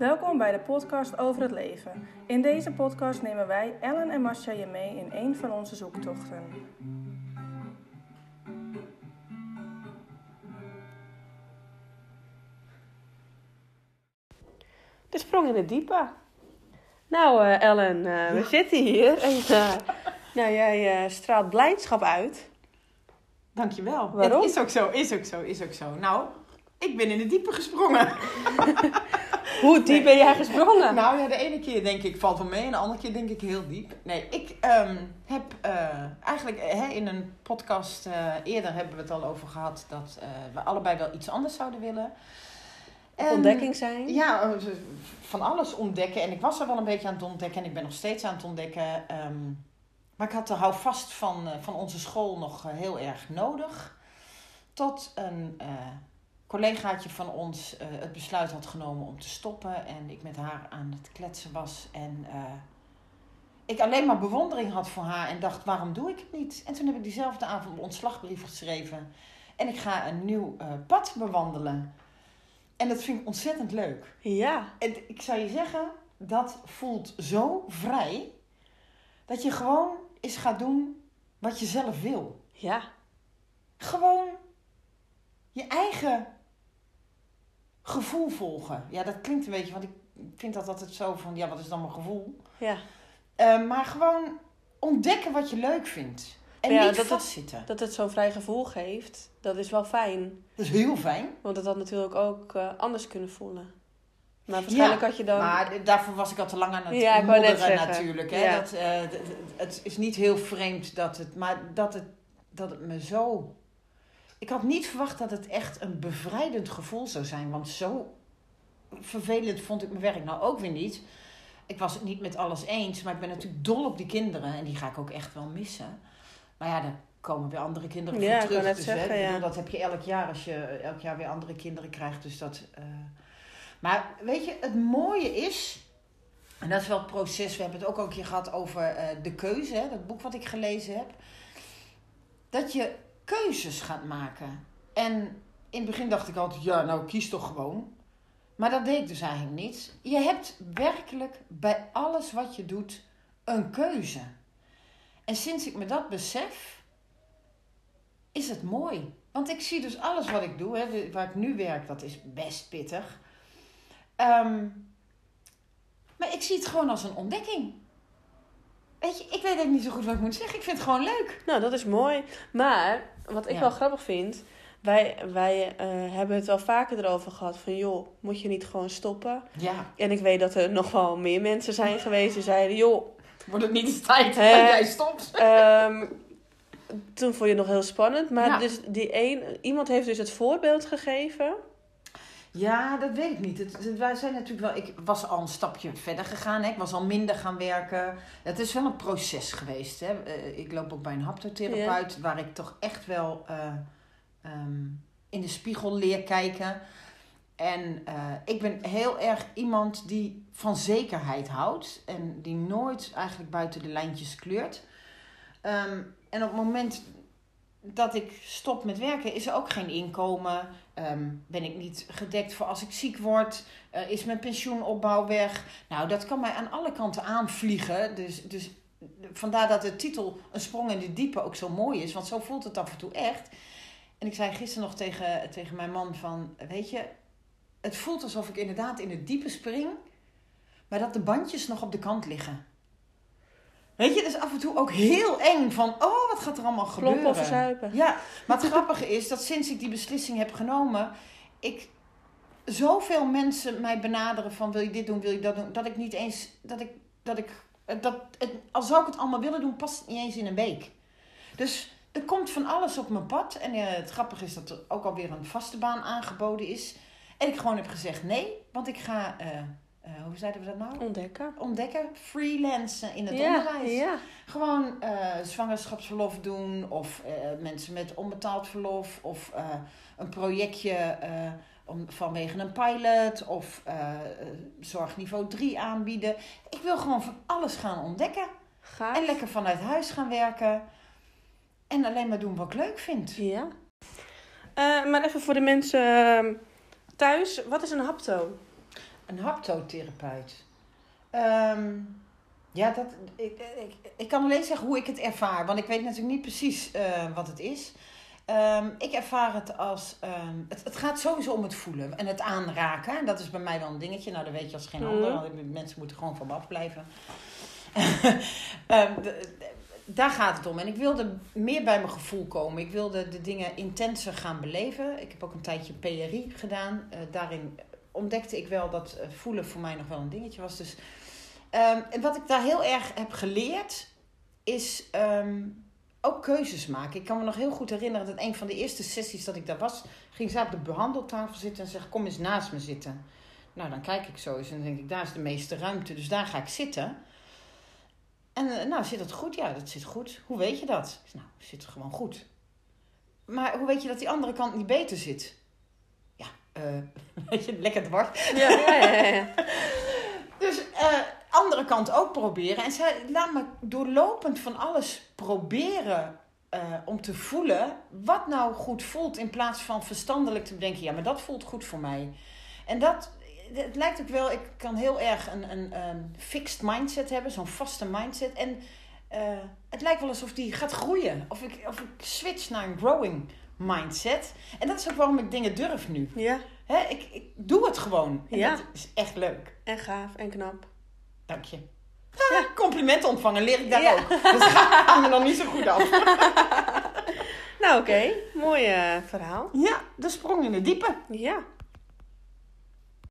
Welkom bij de podcast over het leven. In deze podcast nemen wij, Ellen en Masha, je mee in een van onze zoektochten. De sprong in het diepe. Nou, eh, Ellen, eh, we zitten hier en eh, nou, jij eh, straalt blijdschap uit. Dankjewel. Waarom? Het is ook zo, is ook zo, is ook zo. Nou, ik ben in de diepe gesprongen. Hoe diep ben jij gesprongen? nou ja, de ene keer denk ik valt wel mee en de andere keer denk ik heel diep. Nee, ik ehm, heb eh, eigenlijk eh, hè, in een podcast eh, eerder hebben we het al over gehad dat we allebei wel iets anders zouden willen. En- Ontdekking zijn. Ja, van alles ontdekken. En ik was er wel een beetje aan het ontdekken en ik ben nog steeds aan het ontdekken. Ehm, maar ik had de houvast van, van onze school nog heel erg nodig. Tot een collegaatje van ons eh, het besluit had genomen om te stoppen. En ik met haar aan het kletsen was. En eh, ik alleen maar bewondering had voor haar en dacht, waarom doe ik het niet? En toen heb ik diezelfde avond een ontslagbrief geschreven. En ik ga een nieuw eh, pad bewandelen. En dat vind ik ontzettend leuk. Ja. En ik zou je zeggen, dat voelt zo vrij. Dat je gewoon eens gaat doen wat je zelf wil. Ja. Gewoon je eigen gevoel volgen. Ja, dat klinkt een beetje, want ik vind dat altijd zo van, ja, wat is dan mijn gevoel? Ja. Eh, maar gewoon ontdekken wat je leuk vindt. En Ja, niet dat het- vastzitten. Dat het zo'n vrij gevoel geeft, dat is wel fijn. Dat is heel fijn. Want het had natuurlijk ook eh, anders kunnen voelen. Maar waarschijnlijk had je dan... Maar daarvoor was ik al te lang aan het Ja, modderen natuurlijk. Hè? Ja. Dat, d- het is niet heel vreemd dat het... Maar dat het, dat het me zo... Ik had niet verwacht dat het echt een bevrijdend gevoel zou zijn. Want zo vervelend vond ik mijn werk nou ook weer niet. Ik was het niet met alles eens. Maar ik ben natuurlijk dol op die kinderen. En die ga ik ook echt wel missen. Maar ja, daar komen weer andere kinderen Ja, voor terug. dus, zeggen, hè, ja. bedoel, dat heb je elk jaar als je elk jaar weer andere kinderen krijgt. Dus dat... eh, maar weet je, het mooie is, en dat is wel het proces, we hebben het ook al een keer gehad over eh, de keuze, hè, dat boek wat ik gelezen heb, dat je keuzes gaat maken. En in het begin dacht ik altijd, ja, nou kies toch gewoon. Maar dat deed dus eigenlijk niet. Je hebt werkelijk bij alles wat je doet een keuze. En sinds ik me dat besef, is het mooi. Want ik zie dus alles wat ik doe, hè, waar ik nu werk, dat is best pittig. Ehm, maar ik zie het gewoon als een ontdekking. Weet je, ik weet eigenlijk niet zo goed wat ik moet zeggen. Ik vind het gewoon leuk. Nou, dat is mooi. Maar, wat ik Ja. wel grappig vind... Wij, wij eh, hebben het wel vaker erover gehad van... joh, moet je niet gewoon stoppen? Ja, En ik weet dat er nog wel meer mensen zijn geweest die zeiden... joh, wordt het niet eens tijd dat Hè? jij stopt? ehm, toen vond je het nog heel spannend. Maar Ja. dus die een, iemand heeft dus het voorbeeld gegeven... Ja, dat weet ik niet. Het, het- wij zijn natuurlijk wel, ik was al een stapje verder gegaan. Hè. Ik was al minder gaan werken. Het is wel een proces geweest. Hè. Eh, Ik loop ook bij een haptotherapeut, waar ik toch echt wel eh, ehm, in de spiegel leer kijken. En eh, ik ben heel erg iemand die van zekerheid houdt en die nooit eigenlijk buiten de lijntjes kleurt. Ehm, en op het moment dat ik stop met werken, is er ook geen inkomen. Ehm, ben ik niet gedekt voor als ik ziek word? Eh, is mijn pensioenopbouw weg? Nou, dat kan mij aan alle kanten aanvliegen. Dus, dus vandaar dat de titel Een sprong in de diepe ook zo mooi is. Want zo voelt het af en toe echt. En ik zei gisteren nog tegen, tegen mijn man van... Weet je, het voelt alsof ik inderdaad in het diepe spring... maar dat de bandjes nog op de kant liggen. Weet je, dat is af en toe ook heel eng van... Oh, wat gaat er allemaal gebeuren? Klompen of verzuipen. Ja, maar het grappige is dat sinds ik die beslissing heb genomen, ik zoveel mensen mij benaderen van wil je dit doen, wil je dat doen, dat ik niet eens, dat ik, dat ik, dat, het, al zou ik het allemaal willen doen, past het niet eens in een week. Dus er komt van alles op mijn pad en eh, het grappige is dat er ook alweer een vaste baan aangeboden is. En ik gewoon heb gezegd nee, want ik ga, eh, eh, hoe zeiden we dat nou? Ontdekken. Ontdekken, freelance in het ja, onderwijs. ja. Gewoon eh, zwangerschapsverlof doen of eh, mensen met onbetaald verlof of een projectje om, vanwege een pilot of zorgniveau 3 aanbieden. Ik wil gewoon van alles gaan ontdekken Gaaf. en lekker vanuit huis gaan werken en alleen maar doen wat ik leuk vind. Ja. Maar even voor de mensen ehm, thuis, wat is een hapto? Een haptotherapeut. Ehm, ja, dat, ik, ik, ik kan alleen zeggen hoe ik het ervaar. Want ik weet natuurlijk niet precies eh, wat het is. Ehm, ik ervaar het als... ehm, het, het gaat sowieso om het voelen en het aanraken. En dat is bij mij wel een dingetje. Nou, dat weet je als geen Mhm. ander. Want mensen moeten gewoon van me afblijven. De- daar gaat het om. En ik wilde meer bij mijn gevoel komen. Ik wilde de dingen intenser gaan beleven. Ik heb ook een tijdje PRI gedaan. Eh, daarin ontdekte ik wel dat eh, voelen voor mij nog wel een dingetje was. Dus, ehm, en wat ik daar heel erg heb geleerd, is ehm, ook keuzes maken. Ik kan me nog heel goed herinneren dat een van de eerste sessies dat ik daar was, ging zij op de behandeltafel zitten en zegt: Kom eens naast me zitten. Nou, dan kijk ik zo eens en denk ik: Daar is de meeste ruimte, dus daar ga ik zitten. En eh, nou, zit dat goed? Ja, dat zit goed. Hoe weet je dat? Nou, zit gewoon goed. Maar hoe weet je dat die andere kant niet beter zit? Eh weet je, lekker dwars. Ja, ja, ja, ja. Dus eh, andere kant ook proberen. En zij laat me doorlopend van alles proberen eh, om te voelen wat nou goed voelt. In plaats van verstandelijk te bedenken, ja, maar dat voelt goed voor mij. En dat, het lijkt ook wel, ik kan heel erg een, een, een fixed mindset hebben, zo'n vaste mindset. En het lijkt wel alsof die gaat groeien. Of ik, of ik switch naar een growing mindset. En dat is ook waarom ik dingen durf nu. ja, Hè, ik, ik doe het gewoon. En Ja. dat is echt leuk. en gaaf en knap. Dank je. Ja, complimenten ontvangen leer ik daar Ja. ook. Dat gaat me nog niet zo goed af. Nou, oké. Mooi eh, verhaal. Ja, de sprong in de diepe. Ja.